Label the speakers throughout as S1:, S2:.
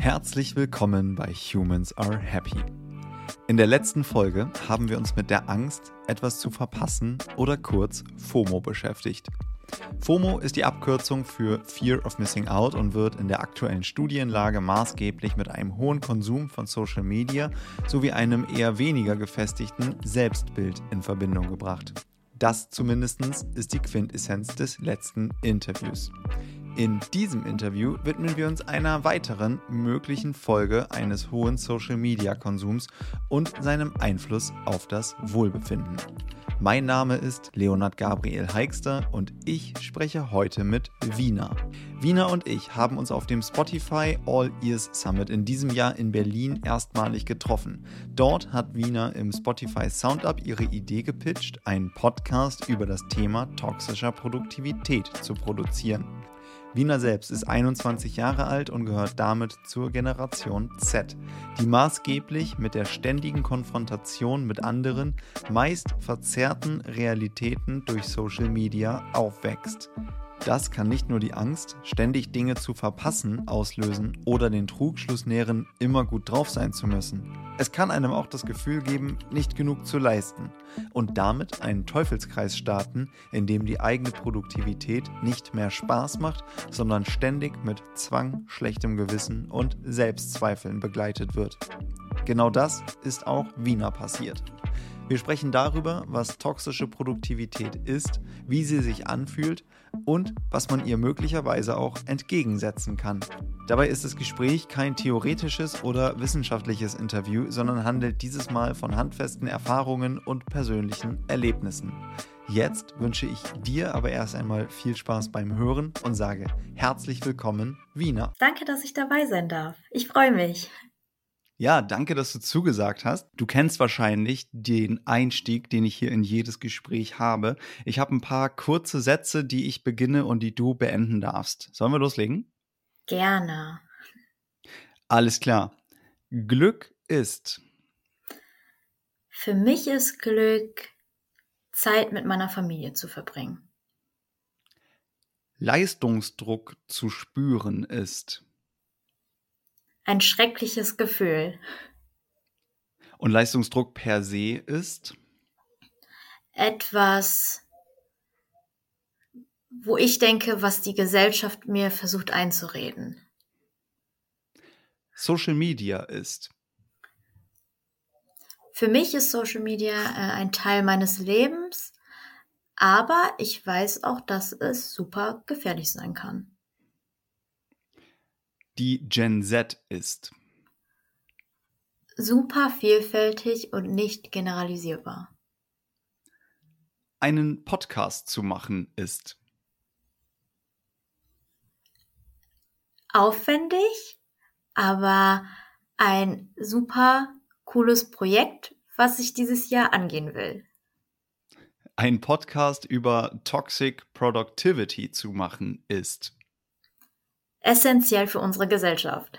S1: Herzlich willkommen bei Humans Are Happy. In der letzten Folge haben wir uns mit der Angst, etwas zu verpassen oder kurz FOMO beschäftigt. FOMO ist die Abkürzung für Fear of Missing Out und wird in der aktuellen Studienlage maßgeblich mit einem hohen Konsum von Social Media sowie einem eher weniger gefestigten Selbstbild in Verbindung gebracht. Das zumindest ist die Quintessenz des letzten Interviews. In diesem Interview widmen wir uns einer weiteren möglichen Folge eines hohen Social-Media-Konsums und seinem Einfluss auf das Wohlbefinden. Mein Name ist Leonard Gabriel Heikster und ich spreche heute mit Wiener. Wiener und ich haben uns auf dem Spotify All Ears Summit in diesem Jahr in Berlin erstmalig getroffen. Dort hat Wiener im Spotify Soundup ihre Idee gepitcht, einen Podcast über das Thema toxischer Produktivität zu produzieren. Wiener selbst ist 21 Jahre alt und gehört damit zur Generation Z, die maßgeblich mit der ständigen Konfrontation mit anderen, meist verzerrten Realitäten durch Social Media aufwächst. Das kann nicht nur die Angst, ständig Dinge zu verpassen, auslösen oder den Trugschluss nähren, immer gut drauf sein zu müssen. Es kann einem auch das Gefühl geben, nicht genug zu leisten und damit einen Teufelskreis starten, in dem die eigene Produktivität nicht mehr Spaß macht, sondern ständig mit Zwang, schlechtem Gewissen und Selbstzweifeln begleitet wird. Genau das ist auch Wiener passiert. Wir sprechen darüber, was toxische Produktivität ist, wie sie sich anfühlt und was man ihr möglicherweise auch entgegensetzen kann. Dabei ist das Gespräch kein theoretisches oder wissenschaftliches Interview, sondern handelt dieses Mal von handfesten Erfahrungen und persönlichen Erlebnissen. Jetzt wünsche ich dir aber erst einmal viel Spaß beim Hören und sage herzlich willkommen, Wiener.
S2: Danke, dass ich dabei sein darf. Ich freue mich.
S1: Ja, danke, dass du zugesagt hast. Du kennst wahrscheinlich den Einstieg, den ich hier in jedes Gespräch habe. Ich habe ein paar kurze Sätze, die ich beginne und die du beenden darfst. Sollen wir loslegen?
S2: Gerne.
S1: Alles klar. Glück ist.
S2: Für mich ist Glück, Zeit mit meiner Familie zu verbringen.
S1: Leistungsdruck zu spüren ist
S2: ein schreckliches Gefühl.
S1: Und Leistungsdruck per se ist?
S2: Etwas, wo ich denke, was die Gesellschaft mir versucht einzureden.
S1: Social Media ist?
S2: Für mich ist Social Media äh, ein Teil meines Lebens, aber ich weiß auch, dass es super gefährlich sein kann
S1: die Gen Z ist?
S2: Super vielfältig und nicht generalisierbar.
S1: Einen Podcast zu machen ist?
S2: Aufwendig, aber ein super cooles Projekt, was ich dieses Jahr angehen will.
S1: Ein Podcast über Toxic Productivity zu machen ist
S2: essentiell für unsere Gesellschaft.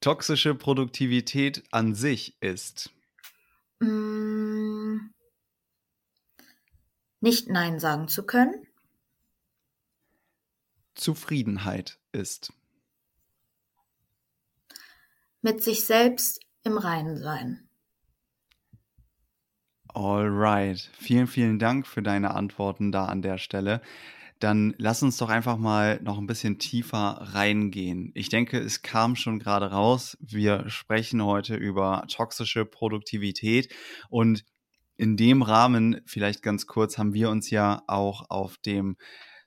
S1: Toxische Produktivität an sich ist.
S2: Mm, nicht Nein sagen zu können.
S1: Zufriedenheit ist.
S2: Mit sich selbst im Reinen sein.
S1: Alright. Vielen, vielen Dank für deine Antworten da an der Stelle dann lass uns doch einfach mal noch ein bisschen tiefer reingehen. Ich denke, es kam schon gerade raus. Wir sprechen heute über toxische Produktivität und in dem Rahmen, vielleicht ganz kurz, haben wir uns ja auch auf dem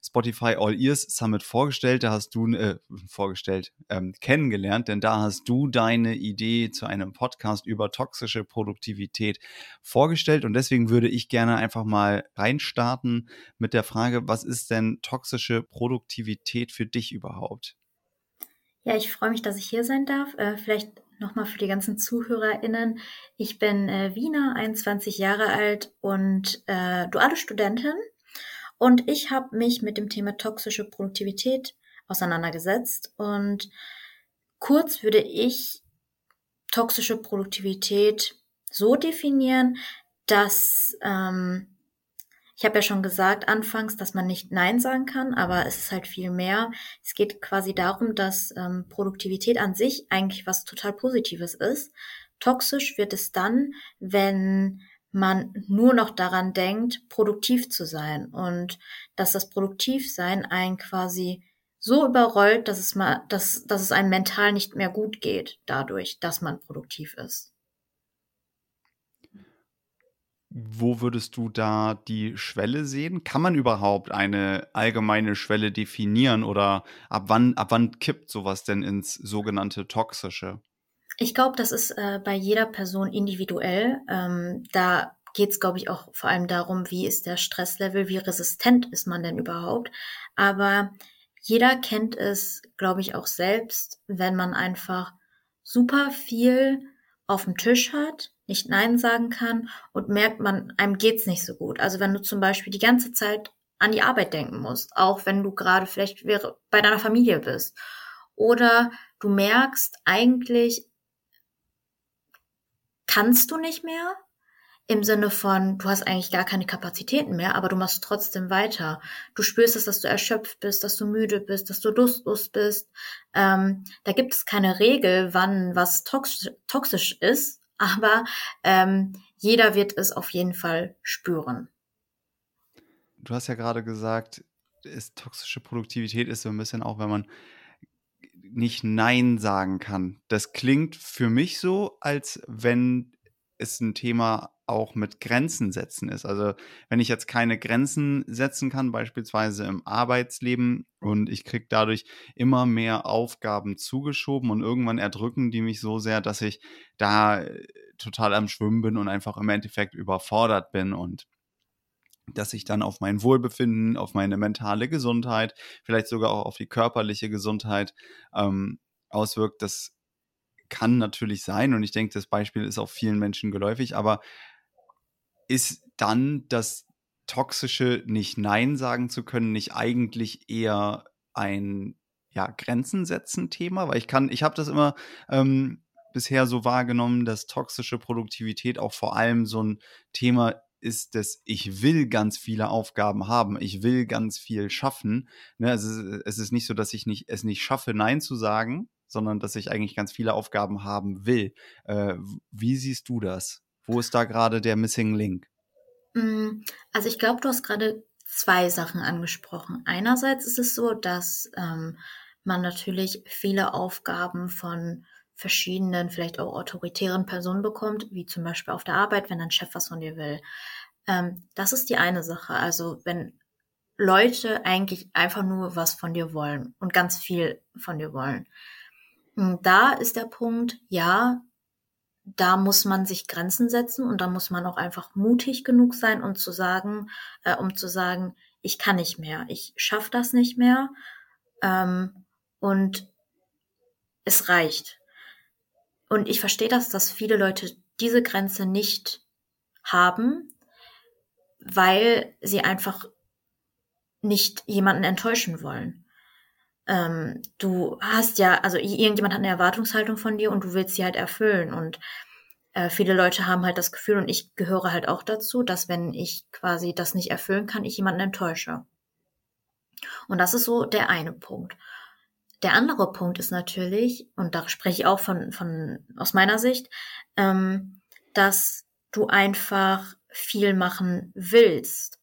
S1: Spotify All Ears Summit vorgestellt. Da hast du äh, vorgestellt, ähm, kennengelernt, denn da hast du deine Idee zu einem Podcast über toxische Produktivität vorgestellt. Und deswegen würde ich gerne einfach mal reinstarten mit der Frage, was ist denn toxische Produktivität für dich überhaupt?
S2: Ja, ich freue mich, dass ich hier sein darf. Äh, vielleicht nochmal für die ganzen ZuhörerInnen. Ich bin äh, Wiener, 21 Jahre alt und äh, duale Studentin und ich habe mich mit dem Thema toxische Produktivität auseinandergesetzt. Und kurz würde ich toxische Produktivität so definieren, dass ähm, ich habe ja schon gesagt anfangs, dass man nicht Nein sagen kann, aber es ist halt viel mehr. Es geht quasi darum, dass ähm, Produktivität an sich eigentlich was total Positives ist. Toxisch wird es dann, wenn man nur noch daran denkt, produktiv zu sein und dass das Produktivsein einen quasi so überrollt, dass es mal, dass, dass es einem mental nicht mehr gut geht, dadurch, dass man produktiv ist.
S1: Wo würdest du da die Schwelle sehen? Kann man überhaupt eine allgemeine Schwelle definieren oder ab wann, ab wann kippt sowas denn ins sogenannte Toxische?
S2: Ich glaube, das ist äh, bei jeder Person individuell. Ähm, da geht es, glaube ich, auch vor allem darum, wie ist der Stresslevel, wie resistent ist man denn überhaupt. Aber jeder kennt es, glaube ich, auch selbst, wenn man einfach super viel auf dem Tisch hat, nicht Nein sagen kann und merkt, man, einem geht's nicht so gut. Also wenn du zum Beispiel die ganze Zeit an die Arbeit denken musst, auch wenn du gerade vielleicht bei deiner Familie bist. Oder du merkst, eigentlich kannst du nicht mehr, im Sinne von, du hast eigentlich gar keine Kapazitäten mehr, aber du machst trotzdem weiter. Du spürst es, dass du erschöpft bist, dass du müde bist, dass du lustlos bist. Ähm, da gibt es keine Regel, wann was toxisch, toxisch ist, aber ähm, jeder wird es auf jeden Fall spüren.
S1: Du hast ja gerade gesagt, ist toxische Produktivität ist so ein bisschen auch, wenn man nicht Nein sagen kann. Das klingt für mich so, als wenn es ein Thema auch mit Grenzen setzen ist. Also wenn ich jetzt keine Grenzen setzen kann, beispielsweise im Arbeitsleben und ich kriege dadurch immer mehr Aufgaben zugeschoben und irgendwann erdrücken die mich so sehr, dass ich da äh, total am Schwimmen bin und einfach im Endeffekt überfordert bin und dass ich dann auf mein Wohlbefinden, auf meine mentale Gesundheit, vielleicht sogar auch auf die körperliche Gesundheit ähm, auswirkt. Das kann natürlich sein und ich denke, das Beispiel ist auch vielen Menschen geläufig, aber ist dann das toxische nicht Nein sagen zu können, nicht eigentlich eher ein ja, Grenzen setzen Thema? Weil ich kann, ich habe das immer ähm, bisher so wahrgenommen, dass toxische Produktivität auch vor allem so ein Thema ist, dass ich will ganz viele Aufgaben haben, ich will ganz viel schaffen. Ne, es, ist, es ist nicht so, dass ich nicht, es nicht schaffe, Nein zu sagen, sondern dass ich eigentlich ganz viele Aufgaben haben will. Äh, wie siehst du das? Wo ist da gerade der Missing Link?
S2: Mm, also ich glaube, du hast gerade zwei Sachen angesprochen. Einerseits ist es so, dass ähm, man natürlich viele Aufgaben von verschiedenen, vielleicht auch autoritären Personen bekommt, wie zum Beispiel auf der Arbeit, wenn ein Chef was von dir will. Ähm, das ist die eine Sache. Also wenn Leute eigentlich einfach nur was von dir wollen und ganz viel von dir wollen. Mm, da ist der Punkt, ja, da muss man sich Grenzen setzen und da muss man auch einfach mutig genug sein, um zu sagen, äh, um zu sagen, ich kann nicht mehr, ich schaffe das nicht mehr ähm, und es reicht. Und ich verstehe das, dass viele Leute diese Grenze nicht haben, weil sie einfach nicht jemanden enttäuschen wollen ähm, du hast ja, also irgendjemand hat eine Erwartungshaltung von dir und du willst sie halt erfüllen. Und äh, viele Leute haben halt das Gefühl, und ich gehöre halt auch dazu, dass wenn ich quasi das nicht erfüllen kann, ich jemanden enttäusche. Und das ist so der eine Punkt. Der andere Punkt ist natürlich, und da spreche ich auch von, von aus meiner Sicht, ähm, dass du einfach viel machen willst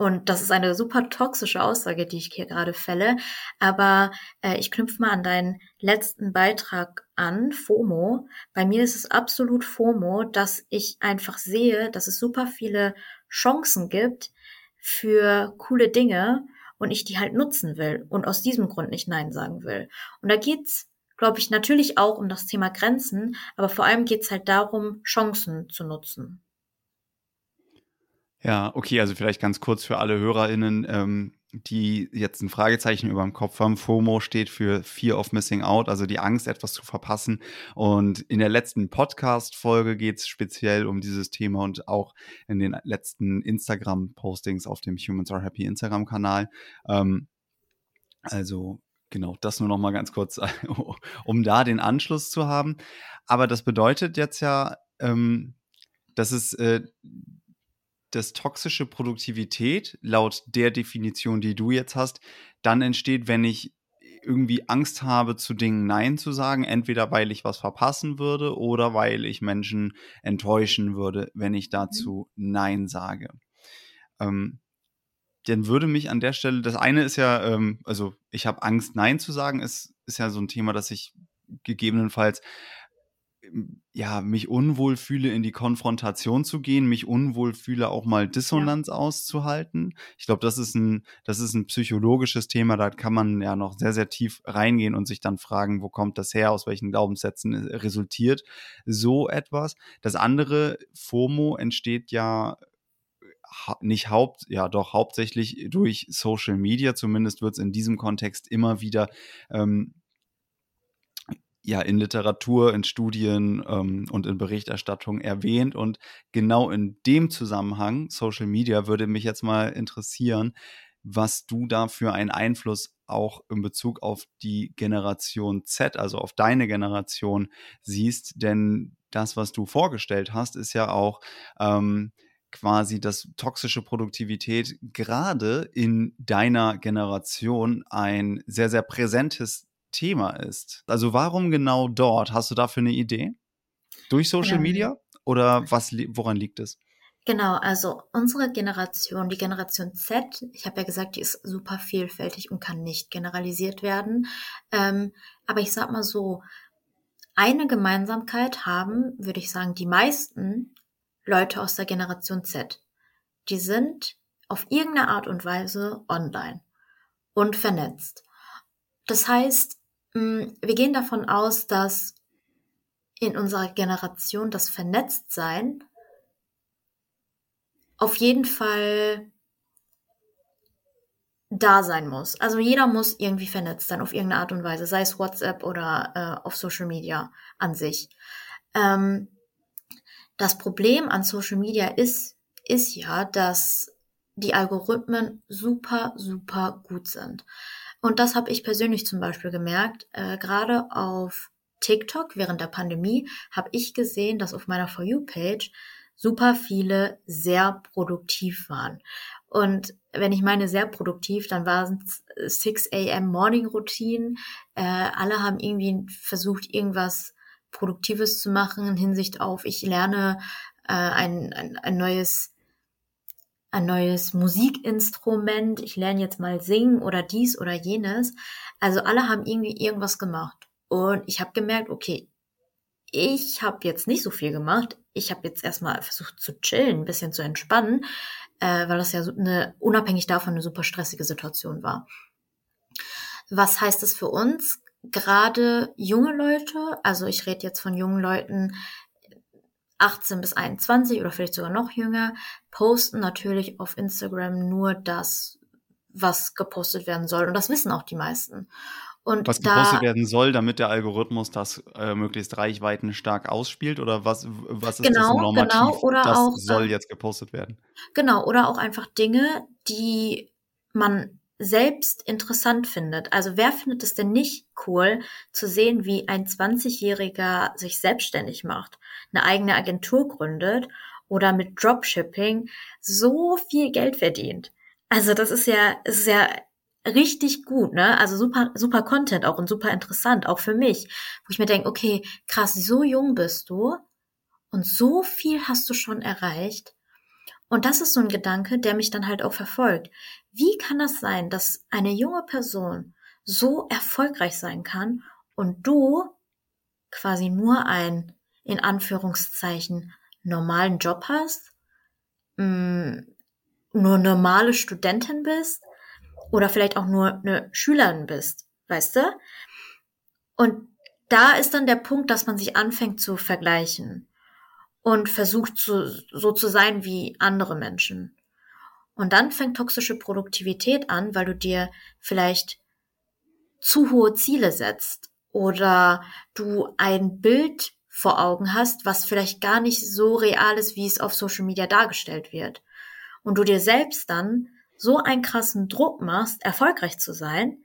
S2: und das ist eine super toxische Aussage, die ich hier gerade fälle. Aber äh, ich knüpfe mal an deinen letzten Beitrag an, FOMO. Bei mir ist es absolut FOMO, dass ich einfach sehe, dass es super viele Chancen gibt für coole Dinge und ich die halt nutzen will und aus diesem Grund nicht Nein sagen will. Und da geht's, glaube ich, natürlich auch um das Thema Grenzen, aber vor allem geht's halt darum, Chancen zu nutzen.
S1: Ja, okay, also vielleicht ganz kurz für alle HörerInnen, ähm, die jetzt ein Fragezeichen über dem Kopf haben. FOMO steht für Fear of Missing Out, also die Angst, etwas zu verpassen. Und in der letzten Podcast-Folge geht es speziell um dieses Thema und auch in den letzten Instagram-Postings auf dem Humans Are Happy Instagram-Kanal. Ähm, also genau, das nur noch mal ganz kurz, um da den Anschluss zu haben. Aber das bedeutet jetzt ja, ähm, dass es äh, dass toxische Produktivität laut der Definition, die du jetzt hast, dann entsteht, wenn ich irgendwie Angst habe, zu Dingen Nein zu sagen, entweder weil ich was verpassen würde oder weil ich Menschen enttäuschen würde, wenn ich mhm. dazu Nein sage. Ähm, dann würde mich an der Stelle, das eine ist ja, ähm, also ich habe Angst, Nein zu sagen, ist, ist ja so ein Thema, das ich gegebenenfalls ja, mich unwohl fühle, in die Konfrontation zu gehen, mich unwohl fühle, auch mal Dissonanz ja. auszuhalten. Ich glaube, das ist ein, das ist ein psychologisches Thema, da kann man ja noch sehr, sehr tief reingehen und sich dann fragen, wo kommt das her, aus welchen Glaubenssätzen resultiert so etwas. Das andere, FOMO entsteht ja nicht haupt, ja doch hauptsächlich durch Social Media, zumindest wird es in diesem Kontext immer wieder ähm, ja in Literatur, in Studien ähm, und in Berichterstattung erwähnt. Und genau in dem Zusammenhang, Social Media, würde mich jetzt mal interessieren, was du da für einen Einfluss auch in Bezug auf die Generation Z, also auf deine Generation siehst. Denn das, was du vorgestellt hast, ist ja auch ähm, quasi, dass toxische Produktivität gerade in deiner Generation ein sehr, sehr präsentes Thema ist. Also warum genau dort? Hast du dafür eine Idee? Durch Social ähm, Media oder was, woran liegt es?
S2: Genau, also unsere Generation, die Generation Z, ich habe ja gesagt, die ist super vielfältig und kann nicht generalisiert werden. Ähm, aber ich sag mal so, eine Gemeinsamkeit haben, würde ich sagen, die meisten Leute aus der Generation Z. Die sind auf irgendeine Art und Weise online und vernetzt. Das heißt, wir gehen davon aus, dass in unserer Generation das Vernetztsein auf jeden Fall da sein muss. Also jeder muss irgendwie vernetzt sein auf irgendeine Art und Weise, sei es WhatsApp oder äh, auf Social Media an sich. Ähm, das Problem an Social Media ist, ist ja, dass die Algorithmen super, super gut sind. Und das habe ich persönlich zum Beispiel gemerkt, äh, gerade auf TikTok während der Pandemie habe ich gesehen, dass auf meiner For You-Page super viele sehr produktiv waren. Und wenn ich meine sehr produktiv, dann waren es 6 a.m. Morning Routinen. Äh, alle haben irgendwie versucht, irgendwas Produktives zu machen in Hinsicht auf, ich lerne äh, ein, ein, ein neues ein neues Musikinstrument, ich lerne jetzt mal singen oder dies oder jenes. Also alle haben irgendwie irgendwas gemacht. Und ich habe gemerkt, okay, ich habe jetzt nicht so viel gemacht. Ich habe jetzt erstmal versucht zu chillen, ein bisschen zu entspannen, äh, weil das ja so eine, unabhängig davon eine super stressige Situation war. Was heißt das für uns? Gerade junge Leute, also ich rede jetzt von jungen Leuten, 18 bis 21 oder vielleicht sogar noch jünger, posten natürlich auf Instagram nur das, was gepostet werden soll. Und das wissen auch die meisten. Und
S1: was gepostet werden soll, damit der Algorithmus das äh, möglichst reichweiten stark ausspielt oder was, was ist genau, das normativ, genau, oder das auch, soll äh, jetzt gepostet werden?
S2: Genau, oder auch einfach Dinge, die man selbst interessant findet. Also wer findet es denn nicht cool zu sehen, wie ein 20-Jähriger sich selbstständig macht, eine eigene Agentur gründet oder mit Dropshipping so viel Geld verdient? Also das ist ja, ist ja richtig gut, ne? Also super, super Content auch und super interessant, auch für mich, wo ich mir denke, okay, krass, so jung bist du und so viel hast du schon erreicht. Und das ist so ein Gedanke, der mich dann halt auch verfolgt. Wie kann das sein, dass eine junge Person so erfolgreich sein kann und du quasi nur einen, in Anführungszeichen, normalen Job hast, mh, mm, nur normale Studentin bist oder vielleicht auch nur eine Schülerin bist, weißt du? Und da ist dann der Punkt, dass man sich anfängt zu vergleichen und versucht zu, so zu sein wie andere Menschen. Und dann fängt toxische Produktivität an, weil du dir vielleicht zu hohe Ziele setzt oder du ein Bild vor Augen hast, was vielleicht gar nicht so real ist, wie es auf Social Media dargestellt wird. Und du dir selbst dann so einen krassen Druck machst, erfolgreich zu sein,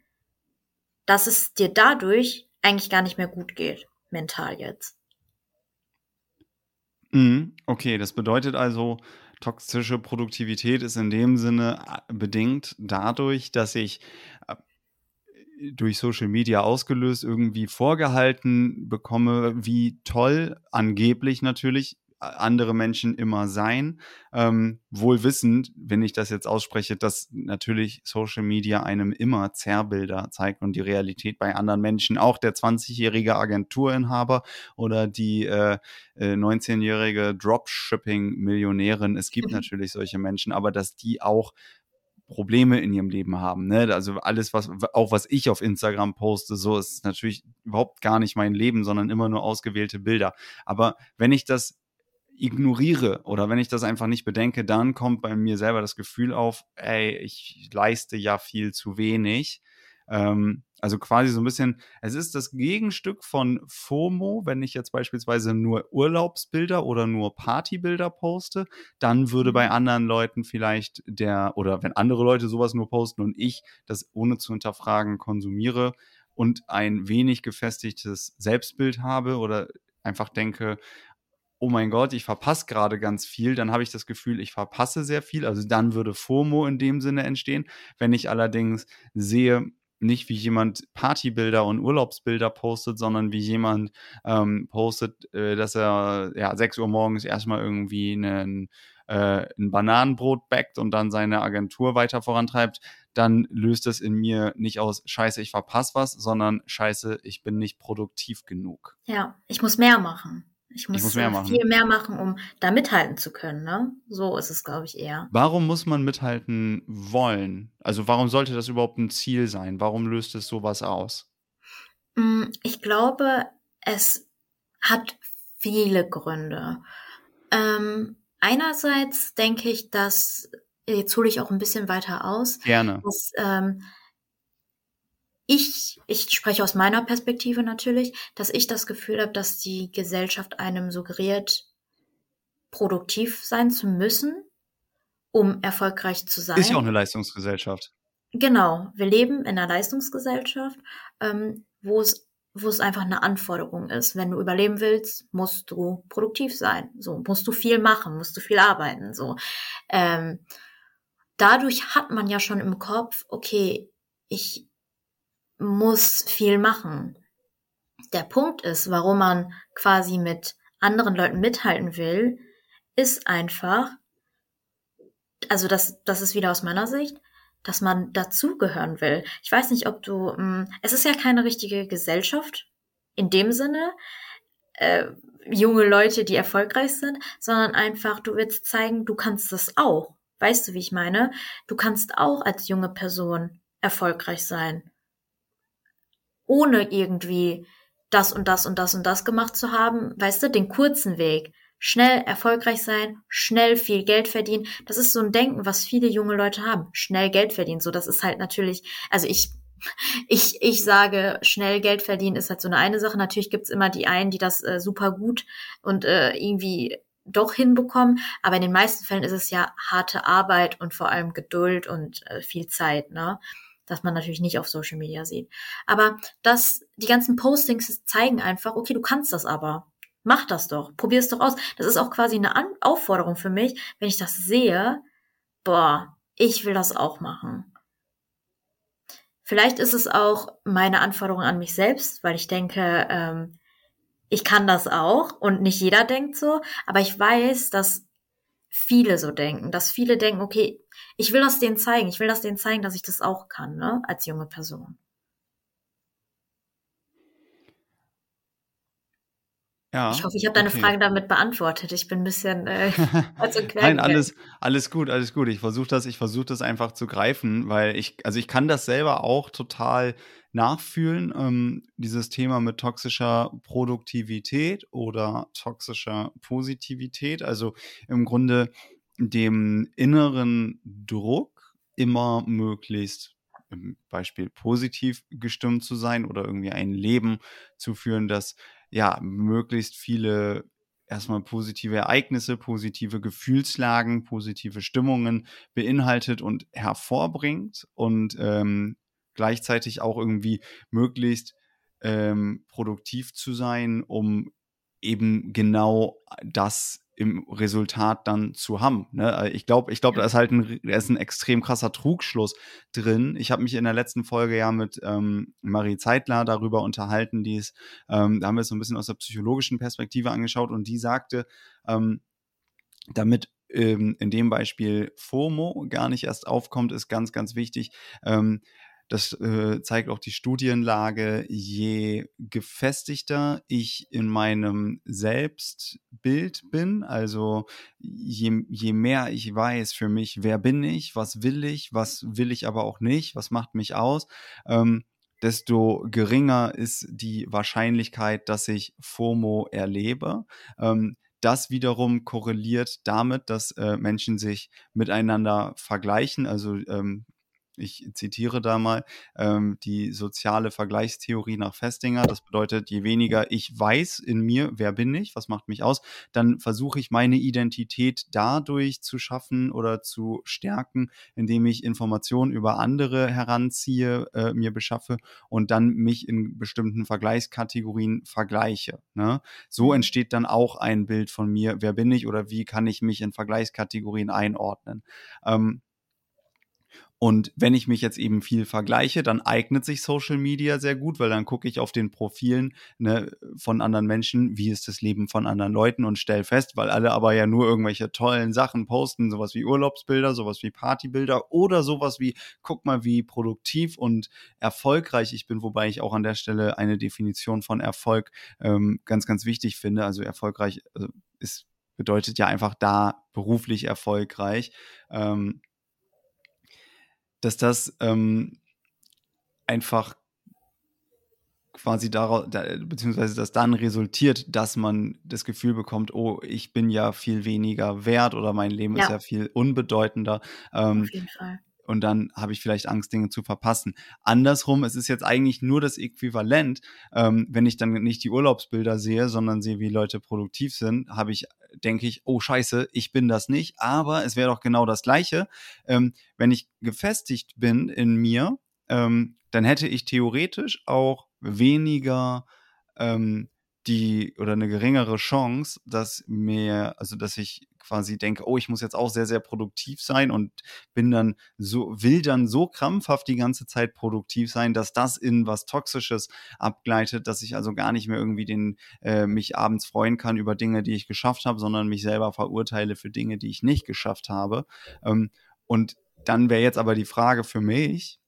S2: dass es dir dadurch eigentlich gar nicht mehr gut geht, mental jetzt.
S1: Mhm, okay, das bedeutet also, toxische Produktivität ist in dem Sinne äh, bedingt dadurch, dass ich äh, durch Social Media ausgelöst irgendwie vorgehalten bekomme, wie toll angeblich natürlich andere Menschen immer sein. Ähm, wohl wissend, wenn ich das jetzt ausspreche, dass natürlich Social Media einem immer Zerrbilder zeigt und die Realität bei anderen Menschen, auch der 20-jährige Agenturinhaber oder die äh, 19-jährige äh, Dropshipping-Millionärin. Es gibt mhm. natürlich solche Menschen, aber dass die auch Probleme in ihrem Leben haben. Ne? Also alles, was auch was ich auf Instagram poste, so ist natürlich überhaupt gar nicht mein Leben, sondern immer nur ausgewählte Bilder. Aber wenn ich das ignoriere oder wenn ich das einfach nicht bedenke, dann kommt bei mir selber das Gefühl auf, ey, ich leiste ja viel zu wenig. Ähm, also quasi so ein bisschen, es ist das Gegenstück von FOMO, wenn ich jetzt beispielsweise nur Urlaubsbilder oder nur Partybilder poste, dann würde bei mhm. anderen Leuten vielleicht der, oder wenn andere Leute sowas nur posten und ich das ohne zu hinterfragen konsumiere und ein wenig gefestigtes Selbstbild habe oder einfach denke, oh mein Gott, ich verpasse gerade ganz viel, dann habe ich das Gefühl, ich verpasse sehr viel. Also dann würde FOMO in dem Sinne entstehen. Wenn ich allerdings sehe, nicht wie jemand Partybilder und Urlaubsbilder postet, sondern wie jemand ähm, postet, äh, dass er ja 6 Uhr morgens erstmal irgendwie einen, äh, ein Bananenbrot backt und dann seine Agentur weiter vorantreibt, dann löst es in mir nicht aus Scheiße, ich verpasse was, sondern Scheiße, ich bin nicht produktiv genug.
S2: Ja, ich muss mehr machen. Ich muss, ich muss mehr machen. viel mehr machen, um da mithalten zu können. Ne? So ist es, glaube ich, eher.
S1: Warum muss man mithalten wollen? Also warum sollte das überhaupt ein Ziel sein? Warum löst es sowas aus?
S2: Mm, ich glaube, es hat viele Gründe. Ähm, einerseits denke ich, dass, jetzt hole ich auch ein bisschen weiter aus,
S1: Gerne.
S2: dass ähm, ich, ich spreche aus meiner Perspektive natürlich, dass ich das Gefühl habe, dass die Gesellschaft einem suggeriert, produktiv sein zu müssen, um erfolgreich zu sein.
S1: Ist ja auch eine Leistungsgesellschaft.
S2: Genau, wir leben in einer Leistungsgesellschaft, ähm, wo es wo es einfach eine Anforderung ist. Wenn du überleben willst, musst du produktiv sein. So musst du viel machen, musst du viel arbeiten. So ähm, dadurch hat man ja schon im Kopf, okay, ich muss viel machen. Der Punkt ist, warum man quasi mit anderen Leuten mithalten will, ist einfach, also das, das ist wieder aus meiner Sicht, dass man dazugehören will. Ich weiß nicht, ob du, mh, hm, es ist ja keine richtige Gesellschaft in dem Sinne, äh, junge Leute, die erfolgreich sind, sondern einfach, du willst zeigen, du kannst das auch. Weißt du, wie ich meine? Du kannst auch als junge Person erfolgreich sein ohne irgendwie das und das und das und das gemacht zu haben, weißt du, den kurzen Weg. Schnell erfolgreich sein, schnell viel Geld verdienen. Das ist so ein Denken, was viele junge Leute haben. Schnell Geld verdienen. So, das ist halt natürlich, also ich, ich, ich sage, schnell Geld verdienen ist halt so eine eine Sache. Natürlich gibt's immer die einen, die das äh, super gut und äh, irgendwie doch hinbekommen. Aber in den meisten Fällen ist es ja harte Arbeit und vor allem Geduld und äh, viel Zeit, ne? Das man natürlich nicht auf Social Media sieht. Aber das, die ganzen Postings zeigen einfach, okay, du kannst das aber. Mach das doch. Probier es doch aus. Das ist auch quasi eine An Aufforderung für mich, wenn ich das sehe, boah, ich will das auch machen. Vielleicht ist es auch meine Anforderung an mich selbst, weil ich denke, ähm, ich kann das auch und nicht jeder denkt so, aber ich weiß, dass viele so denken, dass viele denken, okay, ich will das denen zeigen, ich will das denen zeigen, dass ich das auch kann, ne, als junge Person. Ja, ich hoffe, ich habe deine okay. Frage damit beantwortet. Ich bin ein bisschen äh,
S1: also Nein, alles, alles gut, alles gut. Ich versuche das, ich versuche das einfach zu greifen, weil ich, also ich kann das selber auch total nachfühlen, ähm, dieses Thema mit toxischer Produktivität oder toxischer Positivität. Also im Grunde dem inneren Druck immer möglichst im Beispiel positiv gestimmt zu sein oder irgendwie ein Leben zu führen, das ja möglichst viele erstmal positive Ereignisse, positive Gefühlslagen, positive Stimmungen beinhaltet und hervorbringt und ähm, gleichzeitig auch irgendwie möglichst ähm, produktiv zu sein, um eben genau das im Resultat dann zu haben. Ne? Äh, ich glaube, ich glaube, da ist halt ein, da ist ein extrem krasser Trugschluss drin. Ich habe mich in der letzten Folge ja mit ähm, Marie Zeitler darüber unterhalten, die ist, ähm, da haben wir es so ein bisschen aus der psychologischen Perspektive angeschaut und die sagte, ähm, damit ähm, in dem Beispiel FOMO gar nicht erst aufkommt, ist ganz, ganz wichtig. Das äh, zeigt auch die Studienlage. Je gefestigter ich in meinem Selbstbild bin, also je, je mehr ich weiß für mich, wer bin ich, was will ich, was will ich aber auch nicht, was macht mich aus, ähm, desto geringer ist die Wahrscheinlichkeit, dass ich FOMO erlebe. Ähm, das wiederum korreliert damit, dass äh, Menschen sich miteinander vergleichen. Also ähm, ich zitiere da mal ähm, die soziale Vergleichstheorie nach Festinger. Das bedeutet, je weniger ich weiß in mir, wer bin ich, was macht mich aus, dann versuche ich meine Identität dadurch zu schaffen oder zu stärken, indem ich Informationen über andere heranziehe, äh, mir beschaffe und dann mich in bestimmten Vergleichskategorien vergleiche. Ne? So entsteht dann auch ein Bild von mir, wer bin ich oder wie kann ich mich in Vergleichskategorien einordnen. Ähm, und wenn ich mich jetzt eben viel vergleiche, dann eignet sich Social Media sehr gut, weil dann gucke ich auf den Profilen ne, von anderen Menschen, wie ist das Leben von anderen Leuten und stelle fest, weil alle aber ja nur irgendwelche tollen Sachen posten, sowas wie Urlaubsbilder, sowas wie Partybilder oder sowas wie, guck mal, wie produktiv und erfolgreich ich bin, wobei ich auch an der Stelle eine Definition von Erfolg ähm, ganz, ganz wichtig finde. Also erfolgreich also ist bedeutet ja einfach da beruflich erfolgreich. Ähm, dass das ähm, einfach quasi daraus, da, beziehungsweise dass dann resultiert, dass man das Gefühl bekommt, oh, ich bin ja viel weniger wert oder mein Leben ja. ist ja viel unbedeutender. Ähm, Auf jeden Fall. Und dann habe ich vielleicht Angst, Dinge zu verpassen. Andersrum, es ist jetzt eigentlich nur das Äquivalent, ähm, wenn ich dann nicht die Urlaubsbilder sehe, sondern sehe, wie Leute produktiv sind, habe ich denke ich, oh scheiße, ich bin das nicht. Aber es wäre doch genau das Gleiche. Ähm, wenn ich gefestigt bin in mir, ähm, dann hätte ich theoretisch auch weniger ähm, die oder eine geringere Chance, dass mir, also dass ich quasi denke, oh, ich muss jetzt auch sehr, sehr produktiv sein und bin dann so, will dann so krampfhaft die ganze Zeit produktiv sein, dass das in was Toxisches abgleitet, dass ich also gar nicht mehr irgendwie den, äh, mich abends freuen kann über Dinge, die ich geschafft habe, sondern mich selber verurteile für Dinge, die ich nicht geschafft habe. Ähm, und dann wäre jetzt aber die Frage für mich,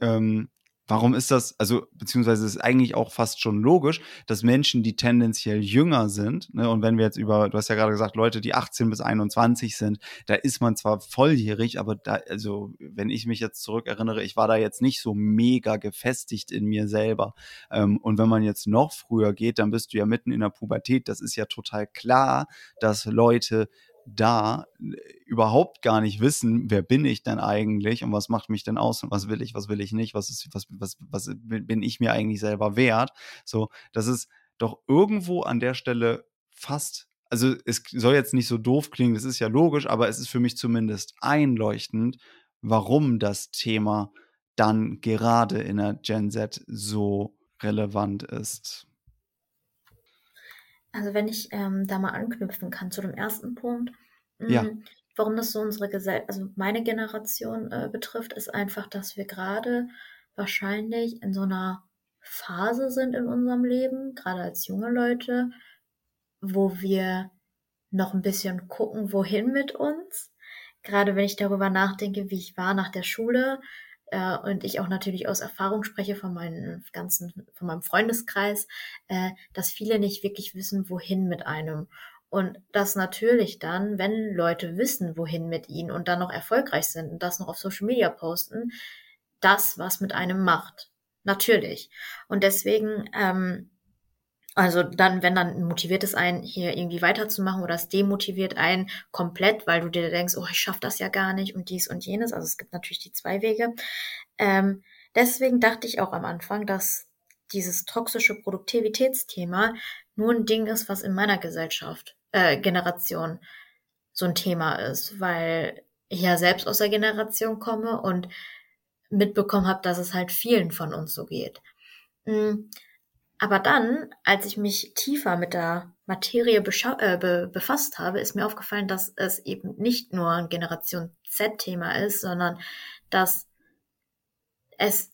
S1: ähm, Warum ist das, also beziehungsweise ist eigentlich auch fast schon logisch, dass Menschen, die tendenziell jünger sind, ne, und wenn wir jetzt über, du hast ja gerade gesagt, Leute, die 18 bis 21 sind, da ist man zwar volljährig, aber da, also wenn ich mich jetzt zurückerinnere, ich war da jetzt nicht so mega gefestigt in mir selber. Ähm, und wenn man jetzt noch früher geht, dann bist du ja mitten in der Pubertät. Das ist ja total klar, dass Leute da überhaupt gar nicht wissen, wer bin ich denn eigentlich und was macht mich denn aus und was will ich, was will ich nicht, was ist, was, was, was bin ich mir eigentlich selber wert. So, das ist doch irgendwo an der Stelle fast, also es soll jetzt nicht so doof klingen, das ist ja logisch, aber es ist für mich zumindest einleuchtend, warum das Thema dann gerade in der Gen Z so relevant ist.
S2: Also wenn ich ähm, da mal anknüpfen kann zu dem ersten Punkt, mh, ja. Mm, warum das so unsere Gesellschaft, also meine Generation äh, betrifft, ist einfach, dass wir gerade wahrscheinlich in so einer Phase sind in unserem Leben, gerade als junge Leute, wo wir noch ein bisschen gucken, wohin mit uns. Gerade wenn ich darüber nachdenke, wie ich war nach der Schule, äh, und ich auch natürlich aus Erfahrung spreche von meinen ganzen, von meinem Freundeskreis, äh, dass viele nicht wirklich wissen, wohin mit einem. Und das natürlich dann, wenn Leute wissen, wohin mit ihnen und dann noch erfolgreich sind und das noch auf Social Media posten, das was mit einem macht. Natürlich. Und deswegen ähm, also dann, wenn dann motiviert es einen, hier irgendwie weiterzumachen oder es demotiviert einen komplett, weil du dir denkst, oh, ich schaff das ja gar nicht und dies und jenes. Also es gibt natürlich die zwei Wege. Ähm, deswegen dachte ich auch am Anfang, dass dieses toxische Produktivitätsthema nur ein Ding ist, was in meiner Gesellschaft, äh, Generation so ein Thema ist, weil ich ja selbst aus der Generation komme und mitbekommen habe, dass es halt vielen von uns so geht. Mhm Aber dann, als ich mich tiefer mit der Materie äh, be befasst habe, ist mir aufgefallen, dass es eben nicht nur ein Generation Z-Thema ist, sondern dass es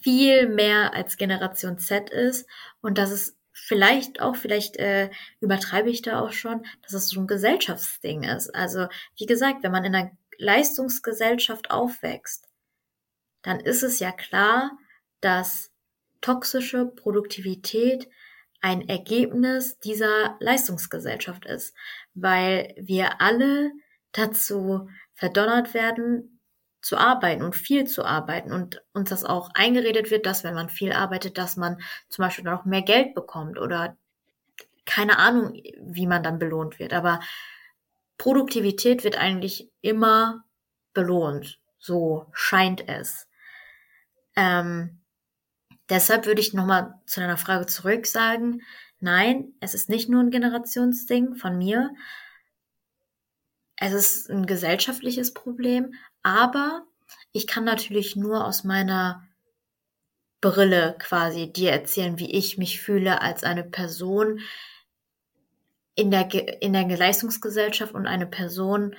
S2: viel mehr als Generation Z ist und dass es vielleicht auch, vielleicht äh, übertreibe ich da auch schon, dass es so ein Gesellschaftsding ist. Also wie gesagt, wenn man in einer Leistungsgesellschaft aufwächst, dann ist es ja klar, dass toxische Produktivität ein Ergebnis dieser Leistungsgesellschaft ist, weil wir alle dazu verdonnert werden, zu arbeiten und viel zu arbeiten und uns das auch eingeredet wird, dass wenn man viel arbeitet, dass man zum Beispiel noch mehr Geld bekommt oder keine Ahnung, wie man dann belohnt wird. Aber Produktivität wird eigentlich immer belohnt. So scheint es. Ähm, Deshalb würde ich nochmal zu deiner Frage zurück sagen, nein, es ist nicht nur ein Generationsding von mir. Es ist ein gesellschaftliches Problem, aber ich kann natürlich nur aus meiner Brille quasi dir erzählen, wie ich mich fühle als eine Person in der, in der Leistungsgesellschaft und eine Person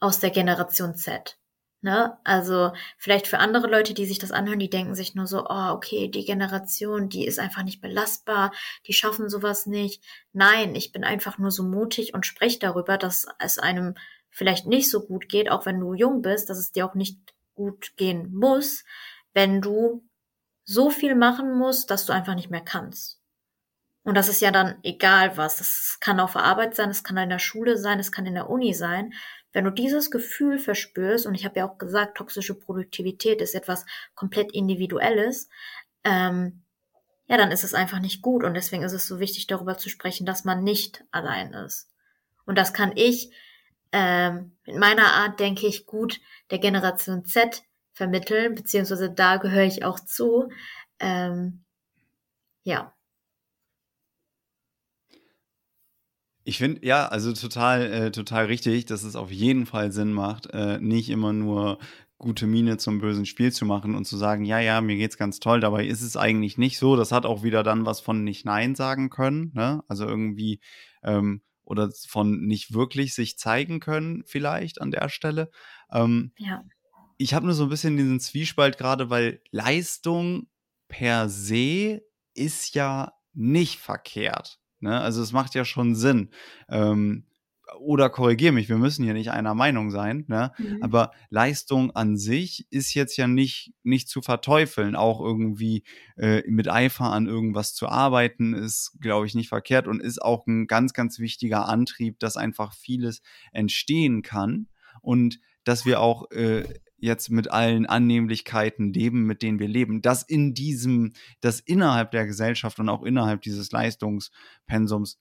S2: aus der Generation Z. Ne? Also vielleicht für andere Leute, die sich das anhören, die denken sich nur so, oh, okay, die Generation, die ist einfach nicht belastbar, die schaffen sowas nicht. Nein, ich bin einfach nur so mutig und spreche darüber, dass es einem vielleicht nicht so gut geht, auch wenn du jung bist, dass es dir auch nicht gut gehen muss, wenn du so viel machen musst, dass du einfach nicht mehr kannst. Und das ist ja dann egal was. Das kann auf der Arbeit sein, es kann in der Schule sein, es kann in der Uni sein. Wenn du dieses Gefühl verspürst, und ich habe ja auch gesagt, toxische Produktivität ist etwas komplett Individuelles, ähm, ja, dann ist es einfach nicht gut. Und deswegen ist es so wichtig, darüber zu sprechen, dass man nicht allein ist. Und das kann ich ähm, mit meiner Art, denke ich, gut der Generation Z vermitteln, beziehungsweise da gehöre ich auch zu. Ähm, ja.
S1: Ich finde, ja, also total, äh, total richtig, dass es auf jeden Fall Sinn macht, äh, nicht immer nur gute Miene zum bösen Spiel zu machen und zu sagen, ja, ja, mir geht's ganz toll, dabei ist es eigentlich nicht so. Das hat auch wieder dann was von nicht Nein sagen können, ne? Also irgendwie, ähm, oder von nicht wirklich sich zeigen können, vielleicht an der Stelle. Ähm,
S2: ja.
S1: Ich habe nur so ein bisschen diesen Zwiespalt gerade, weil Leistung per se ist ja nicht verkehrt. Ne? Also es macht ja schon Sinn. Ähm, oder korrigiere mich, wir müssen hier nicht einer Meinung sein, ne? Mhm. aber Leistung an sich ist jetzt ja nicht, nicht zu verteufeln. Auch irgendwie äh, mit Eifer an irgendwas zu arbeiten, ist, glaube ich, nicht verkehrt und ist auch ein ganz, ganz wichtiger Antrieb, dass einfach vieles entstehen kann und dass wir auch äh, jetzt mit allen Annehmlichkeiten leben, mit denen wir leben, dass in diesem, dass innerhalb der Gesellschaft und auch innerhalb dieses Leistungspensums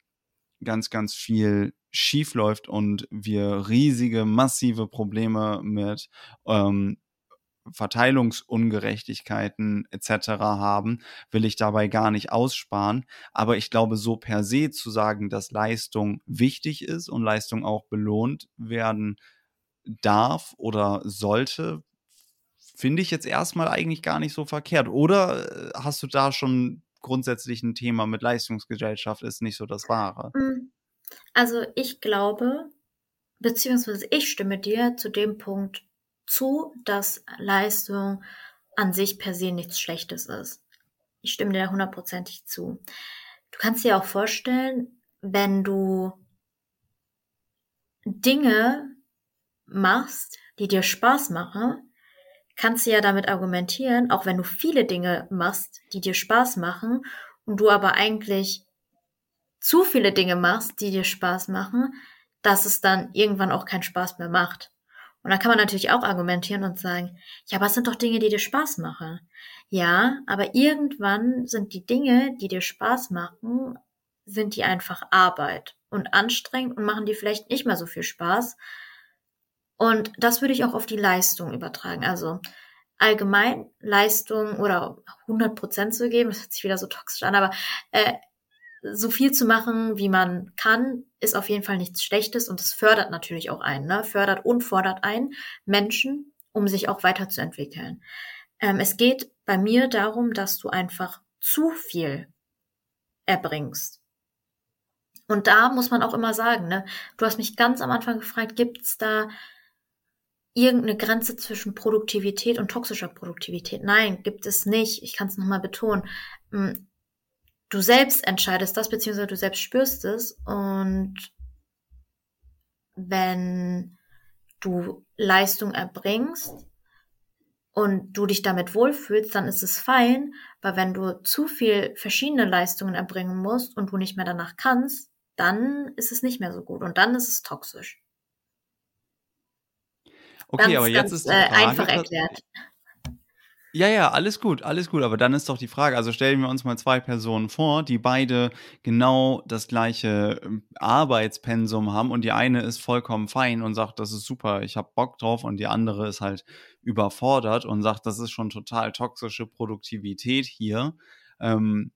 S1: ganz, ganz viel schief läuft und wir riesige, massive Probleme mit ähm, Verteilungsungerechtigkeiten etc. haben, will ich dabei gar nicht aussparen. Aber ich glaube, so per se zu sagen, dass Leistung wichtig ist und Leistung auch belohnt werden darf oder sollte, finde ich jetzt erstmal eigentlich gar nicht so verkehrt. Oder äh, hast du da schon grundsätzlich ein Thema mit Leistungsgesellschaft, ist nicht so das Wahre?
S2: Hm. Also ich glaube, beziehungsweise ich stimme dir zu dem Punkt zu, dass Leistung an sich per se nichts Schlechtes ist. Ich stimme dir hundertprozentig zu. Du kannst dir auch vorstellen, wenn du Dinge machst, die dir Spaß machen, kannst du ja damit argumentieren, auch wenn du viele Dinge machst, die dir Spaß machen und du aber eigentlich zu viele Dinge machst, die dir Spaß machen, dass es dann irgendwann auch keinen Spaß mehr macht. Und dann kann man natürlich auch argumentieren und sagen, ja, aber es sind doch Dinge, die dir Spaß machen. Ja, aber irgendwann sind die Dinge, die dir Spaß machen, sind die einfach Arbeit und anstrengend und machen dir vielleicht nicht mehr so viel Spaß, und das würde ich auch auf die Leistung übertragen. Also allgemein Leistung oder 100 Prozent zu geben, das hört sich wieder so toxisch an, aber äh, so viel zu machen, wie man kann, ist auf jeden Fall nichts Schlechtes und es fördert natürlich auch einen, ne? fördert und fordert einen Menschen, um sich auch weiterzuentwickeln. Ähm, es geht bei mir darum, dass du einfach zu viel erbringst. Und da muss man auch immer sagen, ne, du hast mich ganz am Anfang gefragt, gibt's da irgendeine Grenze zwischen Produktivität und toxischer Produktivität? Nein, gibt es nicht. Ich kann es nochmal betonen. Hm, du selbst entscheidest das, beziehungsweise du selbst spürst es. Und wenn du Leistung erbringst und du dich damit wohlfühlst, dann ist es fein, weil wenn du zu viel verschiedene Leistungen erbringen musst und du nicht mehr danach kannst, dann ist es nicht mehr so gut und dann ist es toxisch.
S1: Okay, ganz, aber jetzt ganz, ist die Frage, äh, einfach erklärt. Ja, ja, alles gut, alles gut. Aber dann ist doch die Frage, also stellen wir uns mal zwei Personen vor, die beide genau das gleiche ähm, Arbeitspensum haben und die eine ist vollkommen fein und sagt, das ist super, ich habe Bock drauf und die andere ist halt überfordert und sagt, das ist schon total toxische Produktivität hier. Ähm,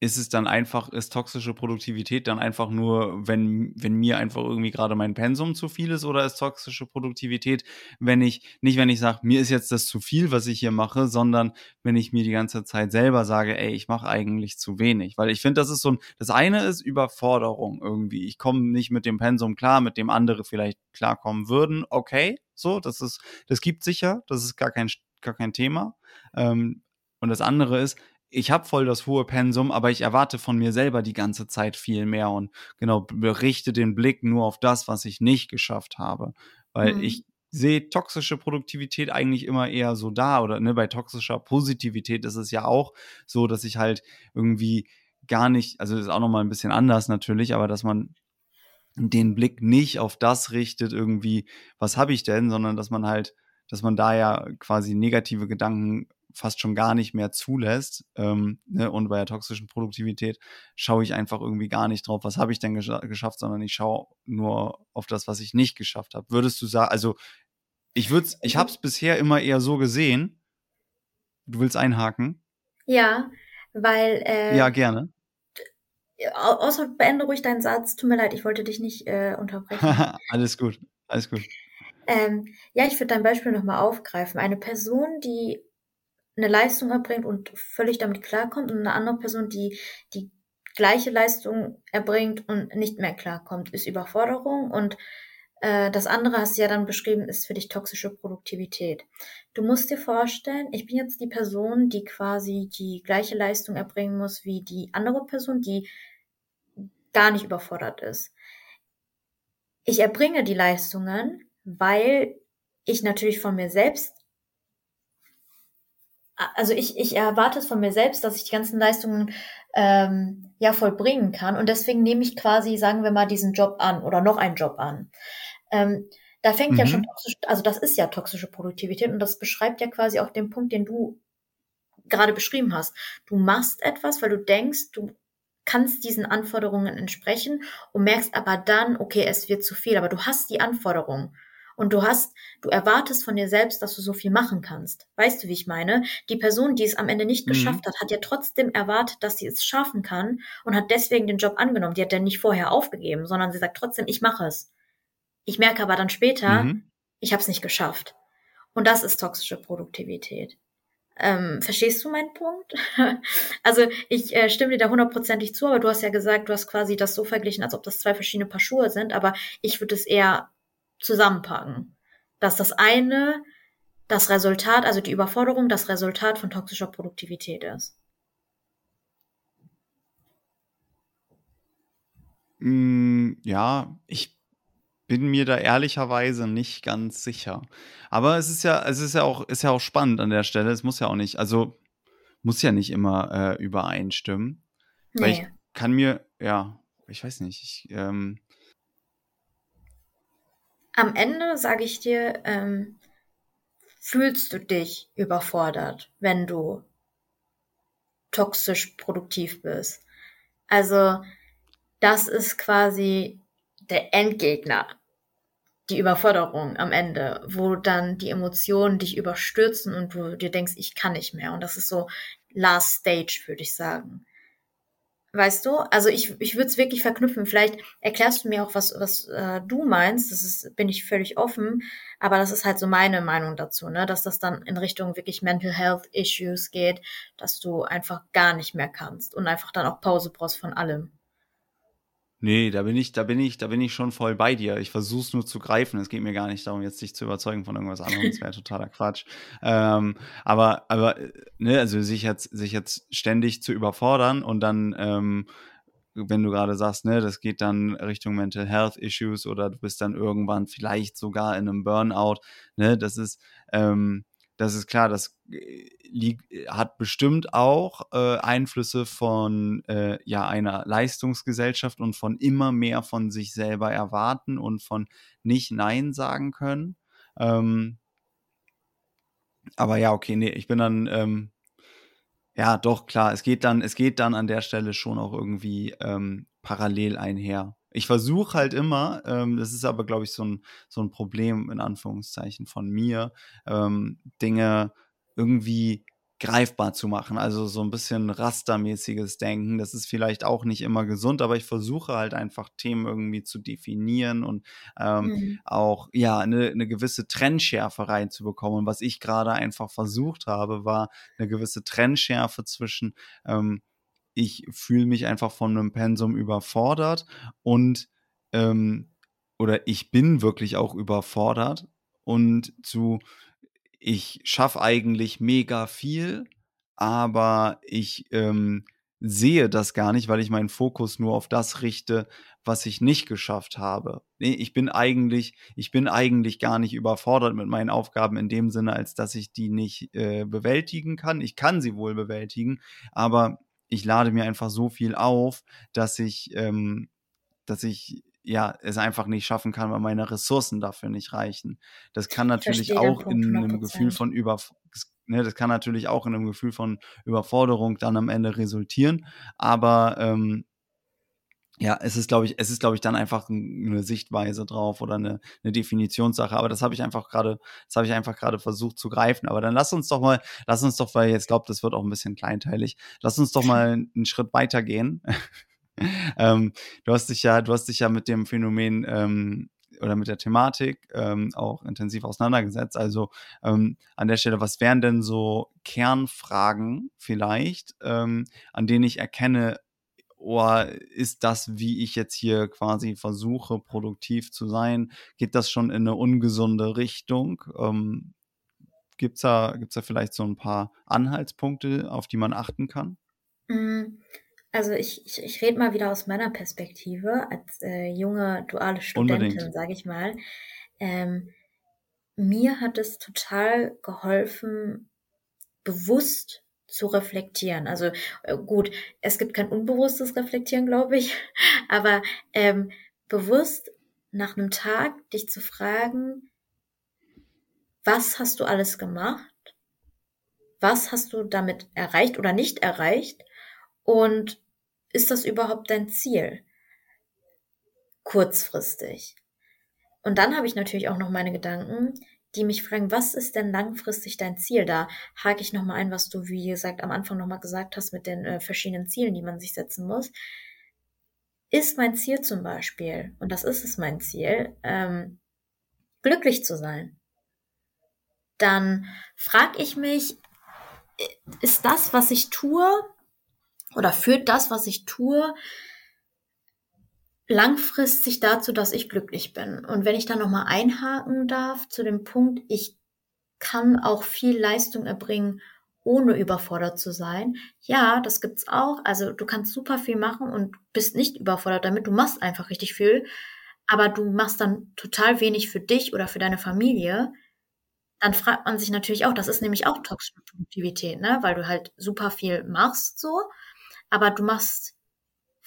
S1: ist es dann einfach, ist toxische Produktivität dann einfach nur, wenn, wenn mir einfach irgendwie gerade mein Pensum zu viel ist oder ist toxische Produktivität, wenn ich, nicht wenn ich sage, mir ist jetzt das zu viel, was ich hier mache, sondern wenn ich mir die ganze Zeit selber sage, ey, ich mache eigentlich zu wenig. Weil ich finde, das ist so ein, das eine ist Überforderung irgendwie. Ich komme nicht mit dem Pensum klar, mit dem andere vielleicht klarkommen würden. Okay, so, das ist, das gibt sicher, das ist gar kein, gar kein Thema. Ähm, und das andere ist, ich habe voll das hohe Pensum, aber ich erwarte von mir selber die ganze Zeit viel mehr und genau berichte den Blick nur auf das, was ich nicht geschafft habe, weil mhm. ich sehe toxische Produktivität eigentlich immer eher so da oder ne, bei toxischer Positivität ist es ja auch so, dass ich halt irgendwie gar nicht, also ist auch noch mal ein bisschen anders natürlich, aber dass man den Blick nicht auf das richtet irgendwie, was habe ich denn, sondern dass man halt, dass man da ja quasi negative Gedanken fast schon gar nicht mehr zulässt. Ähm, ne? Und bei der toxischen Produktivität schaue ich einfach irgendwie gar nicht drauf, was habe ich denn gesch geschafft, sondern ich schaue nur auf das, was ich nicht geschafft habe. Würdest du sagen, also ich würde ich habe es bisher immer eher so gesehen. Du willst einhaken?
S2: Ja, weil.
S1: Äh, ja, gerne.
S2: Außer beende ruhig deinen Satz. Tut mir leid, ich wollte dich nicht äh, unterbrechen.
S1: alles gut, alles gut.
S2: Ähm, ja, ich würde dein Beispiel nochmal aufgreifen. Eine Person, die eine Leistung erbringt und völlig damit klarkommt und eine andere Person, die die gleiche Leistung erbringt und nicht mehr klarkommt, ist Überforderung und äh, das andere hast du ja dann beschrieben, ist für dich toxische Produktivität. Du musst dir vorstellen, ich bin jetzt die Person, die quasi die gleiche Leistung erbringen muss wie die andere Person, die gar nicht überfordert ist. Ich erbringe die Leistungen, weil ich natürlich von mir selbst also ich, ich erwarte es von mir selbst, dass ich die ganzen Leistungen ähm, ja vollbringen kann. Und deswegen nehme ich quasi, sagen wir mal, diesen Job an oder noch einen Job an. Ähm, da fängt mhm. ja schon toxisch, also das ist ja toxische Produktivität und das beschreibt ja quasi auch den Punkt, den du gerade beschrieben hast. Du machst etwas, weil du denkst, du kannst diesen Anforderungen entsprechen und merkst aber dann, okay, es wird zu viel, aber du hast die Anforderungen und du hast, du erwartest von dir selbst, dass du so viel machen kannst. Weißt du, wie ich meine? Die Person, die es am Ende nicht mhm. geschafft hat, hat ja trotzdem erwartet, dass sie es schaffen kann und hat deswegen den Job angenommen. Die hat ja nicht vorher aufgegeben, sondern sie sagt trotzdem, ich mache es. Ich merke aber dann später, mhm. ich habe es nicht geschafft. Und das ist toxische Produktivität. Ähm, verstehst du meinen Punkt? also ich äh, stimme dir da hundertprozentig zu, aber du hast ja gesagt, du hast quasi das so verglichen, als ob das zwei verschiedene Paar Schuhe sind, aber ich würde es eher zusammenpacken. Dass das eine das Resultat, also die Überforderung, das Resultat von toxischer Produktivität ist.
S1: Mm, ja, ich bin mir da ehrlicherweise nicht ganz sicher. Aber es ist ja, es ist ja auch, ist ja auch spannend an der Stelle. Es muss ja auch nicht, also muss ja nicht immer äh, übereinstimmen. Nee. Weil ich kann mir, ja, ich weiß nicht, ich, ähm,
S2: am Ende sage ich dir, ähm, fühlst du dich überfordert, wenn du toxisch produktiv bist. Also das ist quasi der Endgegner, die Überforderung am Ende, wo dann die Emotionen dich überstürzen und du dir denkst, ich kann nicht mehr. Und das ist so Last Stage, würde ich sagen. Weißt du? Also ich, ich würde es wirklich verknüpfen. Vielleicht erklärst du mir auch, was, was äh, du meinst. Das ist, bin ich völlig offen. Aber das ist halt so meine Meinung dazu, ne? Dass das dann in Richtung wirklich Mental Health Issues geht, dass du einfach gar nicht mehr kannst und einfach dann auch Pause brauchst von allem.
S1: Nee, da bin ich, da bin ich, da bin ich schon voll bei dir. Ich versuche es nur zu greifen. Es geht mir gar nicht darum, jetzt dich zu überzeugen von irgendwas anderem. Das wäre totaler Quatsch. Ähm, aber, aber, ne, also sich jetzt, sich jetzt ständig zu überfordern und dann, ähm, wenn du gerade sagst, ne, das geht dann Richtung Mental Health Issues oder du bist dann irgendwann vielleicht sogar in einem Burnout, ne, das ist, ähm, das ist klar, das äh, liegt, hat bestimmt auch äh, Einflüsse von äh, ja, einer Leistungsgesellschaft und von immer mehr von sich selber erwarten und von nicht Nein sagen können. Ähm, aber ja, okay, nee, ich bin dann, ähm, ja, doch, klar, es geht dann, es geht dann an der Stelle schon auch irgendwie ähm, parallel einher. Ich versuche halt immer, ähm, das ist aber, glaube ich, so ein, so ein Problem in Anführungszeichen von mir, ähm, Dinge irgendwie greifbar zu machen. Also so ein bisschen rastermäßiges Denken. Das ist vielleicht auch nicht immer gesund, aber ich versuche halt einfach Themen irgendwie zu definieren und ähm, mhm. auch ja eine, eine gewisse Trennschärfe reinzubekommen. Und was ich gerade einfach versucht habe, war eine gewisse Trennschärfe zwischen ähm, ich fühle mich einfach von einem Pensum überfordert und ähm, oder ich bin wirklich auch überfordert und zu ich schaffe eigentlich mega viel, aber ich ähm, sehe das gar nicht, weil ich meinen Fokus nur auf das richte, was ich nicht geschafft habe. Nee, ich bin eigentlich, ich bin eigentlich gar nicht überfordert mit meinen Aufgaben in dem Sinne, als dass ich die nicht äh, bewältigen kann. Ich kann sie wohl bewältigen, aber ich lade mir einfach so viel auf, dass ich, ähm, dass ich ja es einfach nicht schaffen kann, weil meine Ressourcen dafür nicht reichen. Das kann natürlich auch in einem Gefühl von über ne, das kann natürlich auch in einem Gefühl von Überforderung dann am Ende resultieren, aber ähm, ja, es ist, glaube ich, es ist, glaube ich, dann einfach eine Sichtweise drauf oder eine, eine Definitionssache. Aber das habe ich einfach gerade, das habe ich einfach gerade versucht zu greifen. Aber dann lass uns doch mal, lass uns doch, weil jetzt glaubt, das wird auch ein bisschen kleinteilig, lass uns doch mal einen Schritt weitergehen. ähm, du hast dich ja, du hast dich ja mit dem Phänomen ähm, oder mit der Thematik ähm, auch intensiv auseinandergesetzt. Also ähm, an der Stelle, was wären denn so Kernfragen vielleicht, ähm, an denen ich erkenne, oder ist das, wie ich jetzt hier quasi versuche, produktiv zu sein, geht das schon in eine ungesunde Richtung? Ähm, Gibt es da, gibt's da vielleicht so ein paar Anhaltspunkte, auf die man achten kann?
S2: Mm, also ich, ich, ich rede mal wieder aus meiner Perspektive als äh, junge duale Studentin, sage ich mal. Ähm, mir hat es total geholfen, bewusst zu reflektieren. Also äh, gut, es gibt kein unbewusstes Reflektieren, glaube ich, aber ähm, bewusst nach einem Tag dich zu fragen, was hast du alles gemacht? Was hast du damit erreicht oder nicht erreicht? Und ist das überhaupt dein Ziel? Kurzfristig. Und dann habe ich natürlich auch noch meine Gedanken, die mich fragen, was ist denn langfristig dein Ziel? Da hake ich nochmal ein, was du, wie gesagt, am Anfang nochmal gesagt hast mit den äh, verschiedenen Zielen, die man sich setzen muss. Ist mein Ziel zum Beispiel, und das ist es mein Ziel, ähm, glücklich zu sein, dann frage ich mich, ist das, was ich tue, oder führt das, was ich tue, langfristig dazu, dass ich glücklich bin. Und wenn ich da nochmal einhaken darf zu dem Punkt, ich kann auch viel Leistung erbringen, ohne überfordert zu sein. Ja, das gibt's auch. Also du kannst super viel machen und bist nicht überfordert damit. Du machst einfach richtig viel, aber du machst dann total wenig für dich oder für deine Familie. Dann fragt man sich natürlich auch, das ist nämlich auch toxische Produktivität, ne? Weil du halt super viel machst so, aber du machst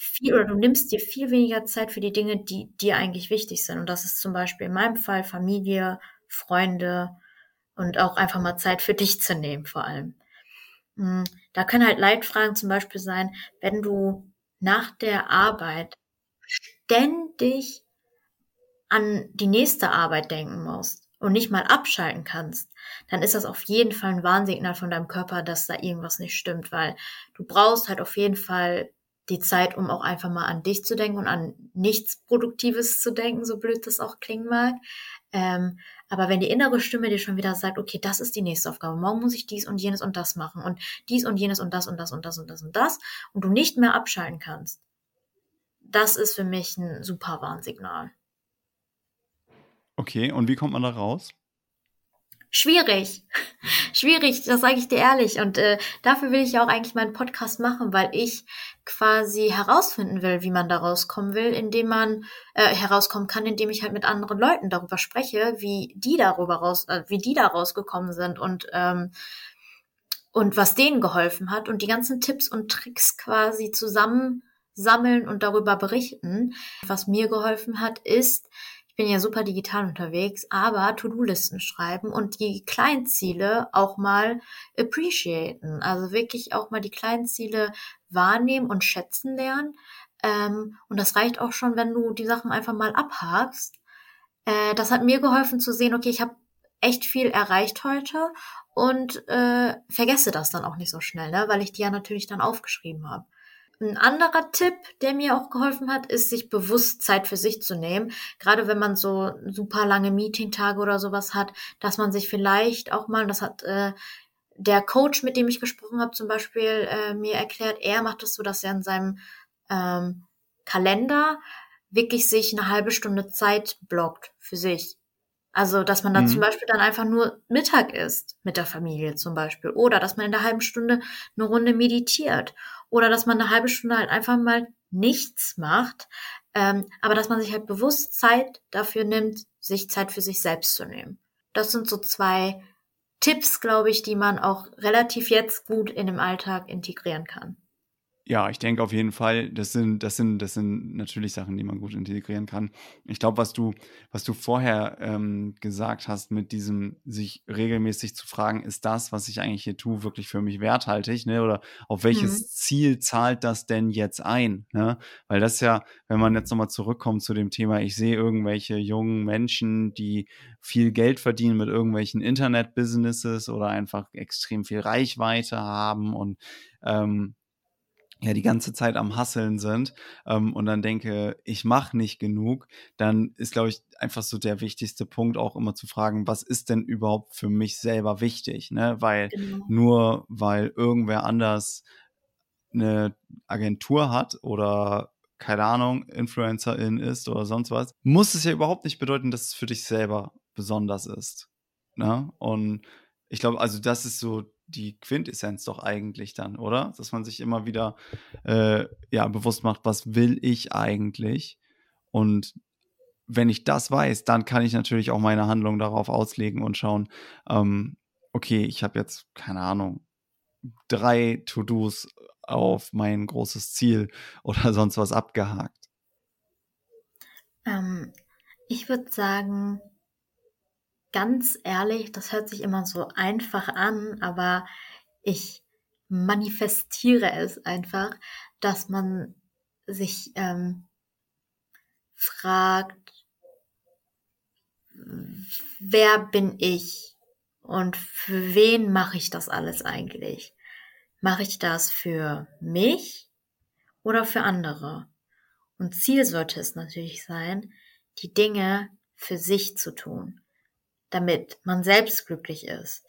S2: viel oder du nimmst dir viel weniger Zeit für die Dinge, die dir eigentlich wichtig sind. Und das ist zum Beispiel in meinem Fall Familie, Freunde und auch einfach mal Zeit für dich zu nehmen, vor allem. Hm, da können halt Leitfragen zum Beispiel sein, wenn du nach der Arbeit ständig an die nächste Arbeit denken musst und nicht mal abschalten kannst, dann ist das auf jeden Fall ein Warnsignal von deinem Körper, dass da irgendwas nicht stimmt, weil du brauchst halt auf jeden Fall die Zeit, um auch einfach mal an dich zu denken und an nichts Produktives zu denken, so blöd das auch klingen mag. Ähm, aber wenn die innere Stimme dir schon wieder sagt, okay, das ist die nächste Aufgabe, morgen muss ich dies und jenes und das machen und dies und jenes und das und das und das und das und das und du nicht mehr abschalten kannst, das ist für mich ein super Warnsignal.
S1: Okay, und wie kommt man da raus?
S2: Schwierig. Schwierig, das sage ich dir ehrlich. Und äh, dafür will ich ja auch eigentlich meinen Podcast machen, weil ich quasi herausfinden will, wie man da rauskommen will, indem man äh, herauskommen kann, indem ich halt mit anderen Leuten darüber spreche, wie die darüber raus, äh, wie die da rausgekommen sind und ähm, und was denen geholfen hat und die ganzen Tipps und Tricks quasi zusammen sammeln und darüber berichten. Was mir geholfen hat, ist, ich bin ja super digital unterwegs, aber To-Do-Listen schreiben und die Kleinziele auch mal appreciaten. Also wirklich auch mal die Kleinziele wahrnehmen und schätzen lernen. Ähm, und das reicht auch schon, wenn du die Sachen einfach mal abhakst. Äh, das hat mir geholfen zu sehen, okay, ich habe echt viel erreicht heute und äh, vergesse das dann auch nicht so schnell, ne? weil ich die ja natürlich dann aufgeschrieben habe. Ein anderer Tipp, der mir auch geholfen hat, ist, sich bewusst Zeit für sich zu nehmen. Gerade wenn man so super lange Meetingtage oder sowas hat, dass man sich vielleicht auch mal, das hat äh, der Coach, mit dem ich gesprochen habe, zum Beispiel äh, mir erklärt, er macht es so, dass er in seinem ähm, Kalender wirklich sich eine halbe Stunde Zeit blockt für sich. Also, dass man dann mhm. zum Beispiel dann einfach nur Mittag isst mit der Familie zum Beispiel. Oder dass man in der halben Stunde eine Runde meditiert. Oder dass man eine halbe Stunde halt einfach mal nichts macht. Ähm, aber dass man sich halt bewusst Zeit dafür nimmt, sich Zeit für sich selbst zu nehmen. Das sind so zwei Tipps, glaube ich, die man auch relativ jetzt gut in dem Alltag integrieren kann.
S1: Ja, ich denke auf jeden Fall, das sind, das sind, das sind natürlich Sachen, die man gut integrieren kann. Ich glaube, was du, was du vorher ähm, gesagt hast, mit diesem sich regelmäßig zu fragen, ist das, was ich eigentlich hier tue, wirklich für mich werthaltig, ne? Oder auf welches mhm. Ziel zahlt das denn jetzt ein? Ne? Weil das ja, wenn man jetzt nochmal zurückkommt zu dem Thema, ich sehe irgendwelche jungen Menschen, die viel Geld verdienen mit irgendwelchen Internet-Businesses oder einfach extrem viel Reichweite haben und ähm, ja die ganze Zeit am Hasseln sind ähm, und dann denke, ich mache nicht genug, dann ist, glaube ich, einfach so der wichtigste Punkt auch immer zu fragen, was ist denn überhaupt für mich selber wichtig? Ne? Weil genau. nur weil irgendwer anders eine Agentur hat oder keine Ahnung, Influencerin ist oder sonst was, muss es ja überhaupt nicht bedeuten, dass es für dich selber besonders ist. Ne? Und ich glaube, also das ist so die Quintessenz doch eigentlich dann, oder? Dass man sich immer wieder äh, ja, bewusst macht, was will ich eigentlich? Und wenn ich das weiß, dann kann ich natürlich auch meine Handlung darauf auslegen und schauen, ähm, okay, ich habe jetzt, keine Ahnung, drei To-Dos auf mein großes Ziel oder sonst was abgehakt.
S2: Ähm, ich würde sagen, ganz ehrlich, das hört sich immer so einfach an, aber ich manifestiere es einfach, dass man sich ähm, fragt, wer bin ich und für wen mache ich das alles eigentlich? Mache ich das für mich oder für andere? Und Ziel sollte es natürlich sein, die Dinge für sich zu tun damit man selbst glücklich ist.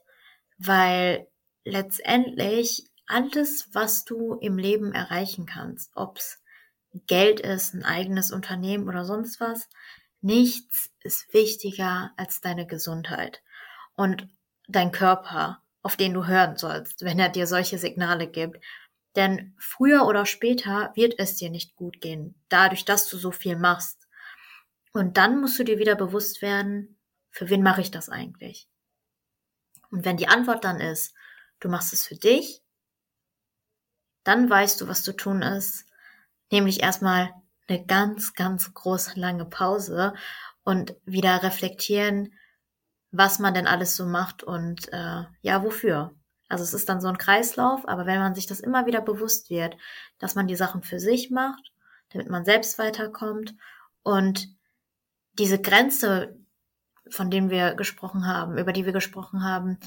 S2: Weil letztendlich alles, was du im Leben erreichen kannst, ob's Geld ist, ein eigenes Unternehmen oder sonst was, nichts ist wichtiger als deine Gesundheit und dein Körper, auf den du hören sollst, wenn er dir solche Signale gibt. Denn früher oder später wird es dir nicht gut gehen, dadurch, dass du so viel machst. Und dann musst du dir wieder bewusst werden, für wen mache ich das eigentlich? Und wenn die Antwort dann ist, du machst es für dich, dann weißt du, was zu tun ist, nämlich erstmal eine ganz, ganz große lange Pause und wieder reflektieren, was man denn alles so macht und äh, ja, wofür. Also es ist dann so ein Kreislauf, aber wenn man sich das immer wieder bewusst wird, dass man die Sachen für sich macht, damit man selbst weiterkommt und diese Grenze, von denen wir gesprochen haben, über die wir gesprochen haben,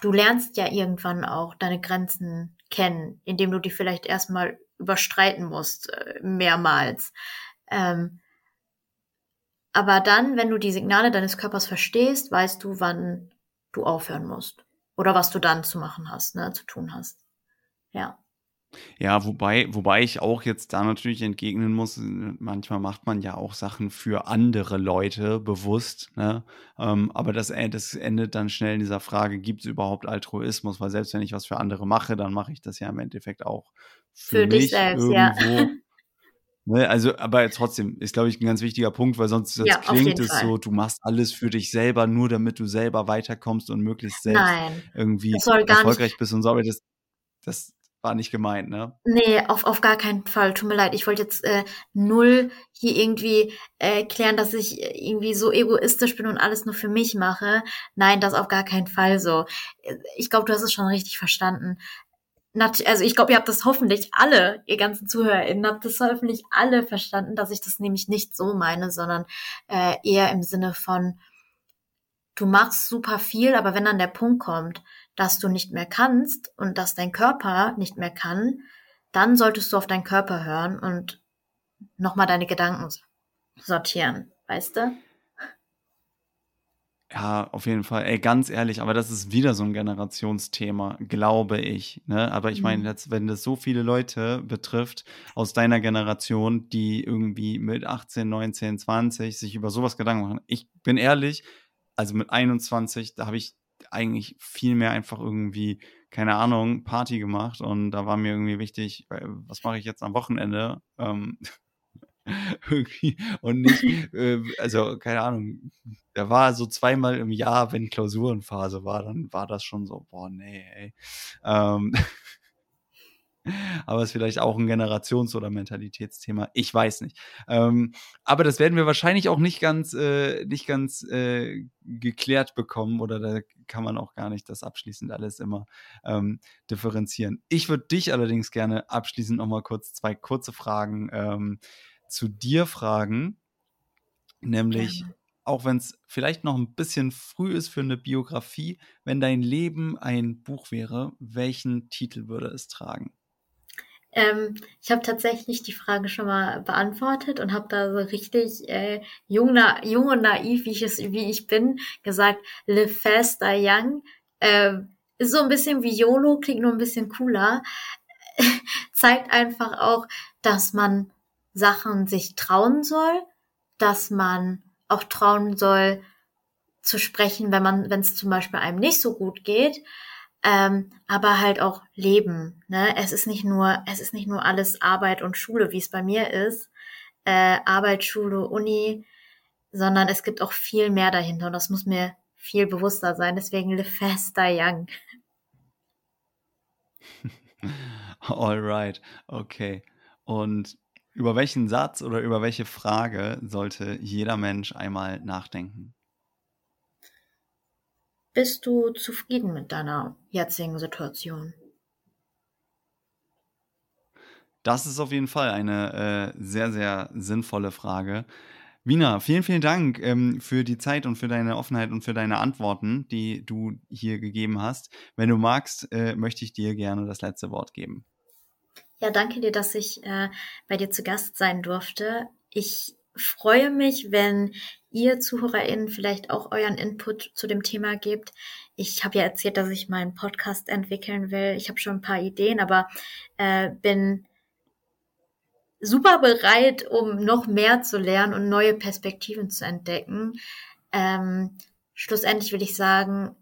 S2: du lernst ja irgendwann auch deine Grenzen kennen, indem du die vielleicht erstmal überstreiten musst, äh, mehrmals. Ähm, aber dann, wenn du die Signale deines Körpers verstehst, weißt du, wann du aufhören musst. Oder was du dann zu machen hast, ne, zu tun hast. Ja.
S1: Ja, wobei, wobei ich auch jetzt da natürlich entgegnen muss, manchmal macht man ja auch Sachen für andere Leute bewusst, ne? Ähm, aber das, das endet dann schnell in dieser Frage, gibt es überhaupt Altruismus? Weil selbst wenn ich was für andere mache, dann mache ich das ja im Endeffekt auch für, für mich selbst, irgendwo. Ja. Ne, also, aber trotzdem ist, glaube ich, ein ganz wichtiger Punkt, weil sonst, sonst ja, klingt es Fall. so, du machst alles für dich selber, nur damit du selber weiterkommst und möglichst selbst Nein, irgendwie erfolgreich bist und so. Aber das, das war nicht gemeint, ne?
S2: Nee, auf, auf gar keinen Fall. Tut mir leid. Ich wollte jetzt äh, null hier irgendwie äh, klären, dass ich irgendwie so egoistisch bin und alles nur für mich mache. Nein, das auf gar keinen Fall so. Ich glaube, du hast es schon richtig verstanden also ich glaube, ihr habt das hoffentlich alle, ihr ganzen ZuhörerInnen, habt das hoffentlich alle verstanden, dass ich das nämlich nicht so meine, sondern äh, eher im Sinne von, du machst super viel, aber wenn dann der Punkt kommt, dass du nicht mehr kannst und dass dein Körper nicht mehr kann, dann solltest du auf deinen Körper hören und nochmal deine Gedanken sortieren, weißt du?
S1: Ja, auf jeden Fall. Ey, ganz ehrlich, aber das ist wieder so ein Generationsthema, glaube ich. Ne? Aber ich meine, mhm. wenn das so viele Leute betrifft aus deiner Generation, die irgendwie mit 18, 19, 20 sich über sowas Gedanken machen. Ich bin ehrlich, also mit 21, da habe ich eigentlich viel mehr einfach irgendwie, keine Ahnung, Party gemacht und da war mir irgendwie wichtig, was mache ich jetzt am Wochenende? Ähm, irgendwie und nicht, äh, also keine Ahnung, da war so zweimal im Jahr, wenn Klausurenphase war, dann war das schon so, boah, nee, ey. Ähm, aber es ist vielleicht auch ein Generations- oder Mentalitätsthema. Ich weiß nicht. Ähm, aber das werden wir wahrscheinlich auch nicht ganz, äh, nicht ganz äh, geklärt bekommen oder da kann man auch gar nicht das abschließend alles immer ähm, differenzieren. Ich würde dich allerdings gerne abschließend noch mal kurz zwei kurze Fragen ähm, zu dir fragen, nämlich auch wenn es vielleicht noch ein bisschen früh ist für eine Biografie, wenn dein Leben ein Buch wäre, welchen Titel würde es tragen?
S2: Ähm, ich habe tatsächlich die Frage schon mal beantwortet und habe da so richtig äh, jung, na, jung und naiv, wie ich, es, wie ich bin, gesagt, live fast, die young. Äh, ist so ein bisschen wie YOLO, klingt nur ein bisschen cooler. Zeigt einfach auch, dass man Sachen sich trauen soll, dass man auch trauen soll zu sprechen, wenn man, wenn es zum Beispiel einem nicht so gut geht, ähm, aber halt auch Leben. Ne? Es ist nicht nur, es ist nicht nur alles Arbeit und Schule, wie es bei mir ist, äh, Arbeit, Schule, Uni, sondern es gibt auch viel mehr dahinter und das muss mir viel bewusster sein. Deswegen live fast, die young.
S1: Alright, okay. Und über welchen Satz oder über welche Frage sollte jeder Mensch einmal nachdenken?
S2: Bist du zufrieden mit deiner jetzigen Situation?
S1: Das ist auf jeden Fall eine äh, sehr, sehr sinnvolle Frage. Wiener, vielen, vielen Dank ähm, für die Zeit und für deine Offenheit und für deine Antworten, die du hier gegeben hast. Wenn du magst, äh, möchte ich dir gerne das letzte Wort geben.
S2: Ja, danke dir, dass ich äh, bei dir zu Gast sein durfte. Ich freue mich, wenn ihr ZuhörerInnen vielleicht auch euren Input zu dem Thema gebt. Ich habe ja erzählt, dass ich meinen Podcast entwickeln will. Ich habe schon ein paar Ideen, aber äh, bin super bereit, um noch mehr zu lernen und neue Perspektiven zu entdecken. Ähm, schlussendlich will ich sagen,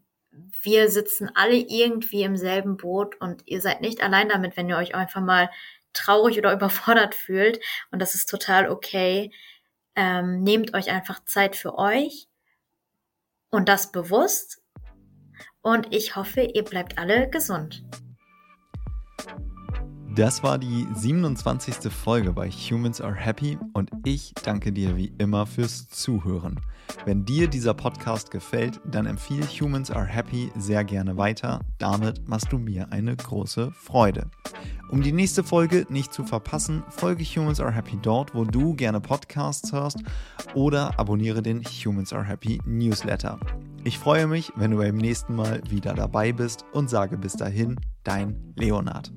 S2: wir sitzen alle irgendwie im selben Boot und ihr seid nicht allein damit, wenn ihr euch einfach mal traurig oder überfordert fühlt. Und das ist total okay. Ähm, nehmt euch einfach Zeit für euch und das bewusst. Und ich hoffe, ihr bleibt alle gesund.
S1: Das war die 27. Folge bei Humans Are Happy und ich danke dir wie immer fürs Zuhören. Wenn dir dieser Podcast gefällt, dann empfehle Humans Are Happy sehr gerne weiter. Damit machst du mir eine große Freude. Um die nächste Folge nicht zu verpassen, folge Humans Are Happy dort, wo du gerne Podcasts hörst oder abonniere den Humans Are Happy Newsletter. Ich freue mich, wenn du beim nächsten Mal wieder dabei bist und sage bis dahin, dein Leonard.